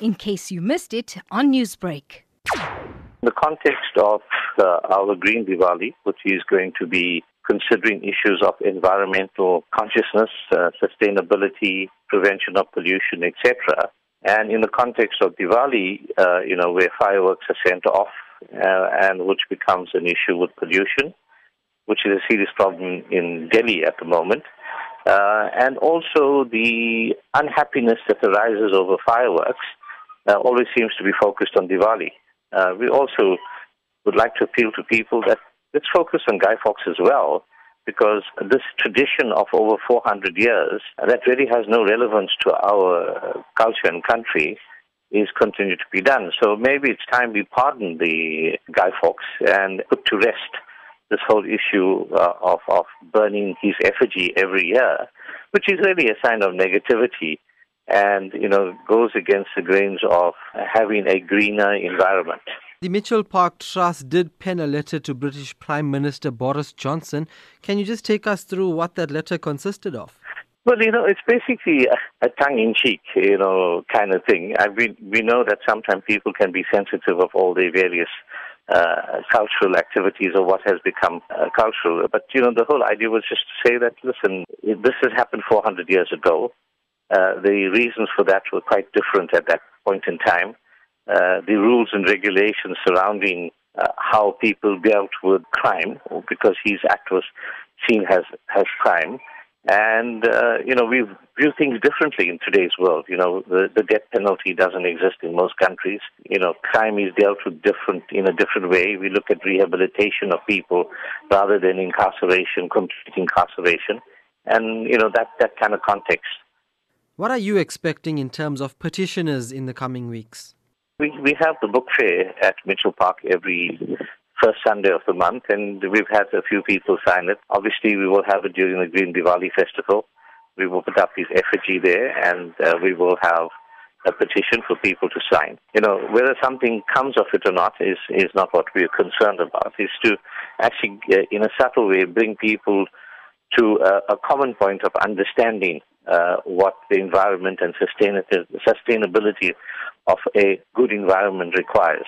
in case you missed it on Newsbreak. In the context of uh, our Green Diwali, which is going to be considering issues of environmental consciousness, uh, sustainability, prevention of pollution, etc. And in the context of Diwali, uh, you know, where fireworks are sent off uh, and which becomes an issue with pollution, which is a serious problem in Delhi at the moment. Uh, and also the unhappiness that arises over fireworks uh, always seems to be focused on Diwali. Uh, we also would like to appeal to people that let's focus on Guy Fawkes as well, because this tradition of over 400 years that really has no relevance to our culture and country is continued to be done. So maybe it's time we pardon the Guy Fawkes and put to rest this whole issue uh, of, of burning his effigy every year, which is really a sign of negativity and, you know, goes against the grains of having a greener environment. The Mitchell Park Trust did pen a letter to British Prime Minister Boris Johnson. Can you just take us through what that letter consisted of? Well, you know, it's basically a, a tongue-in-cheek, you know, kind of thing. I mean, we know that sometimes people can be sensitive of all the various uh, cultural activities or what has become uh, cultural. But, you know, the whole idea was just to say that, listen, this has happened 400 years ago. Uh, the reasons for that were quite different at that point in time. Uh, the rules and regulations surrounding uh, how people dealt with crime, because his act was seen as, as crime, and, uh, you know, we view things differently in today's world. You know, the, the death penalty doesn't exist in most countries. You know, crime is dealt with different, in a different way. We look at rehabilitation of people rather than incarceration, complete incarceration. And, you know, that, that kind of context. What are you expecting in terms of petitioners in the coming weeks? We, we have the book fair at Mitchell Park every first Sunday of the month, and we've had a few people sign it. Obviously, we will have it during the Green Diwali Festival. We will put up his effigy there, and uh, we will have a petition for people to sign. You know, whether something comes of it or not is, is not what we are concerned about. It's to actually, uh, in a subtle way, bring people to a common point of understanding uh, what the environment and sustainability of a good environment requires.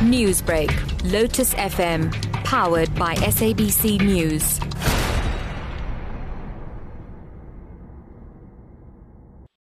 Newsbreak, Lotus FM, powered by SABC News.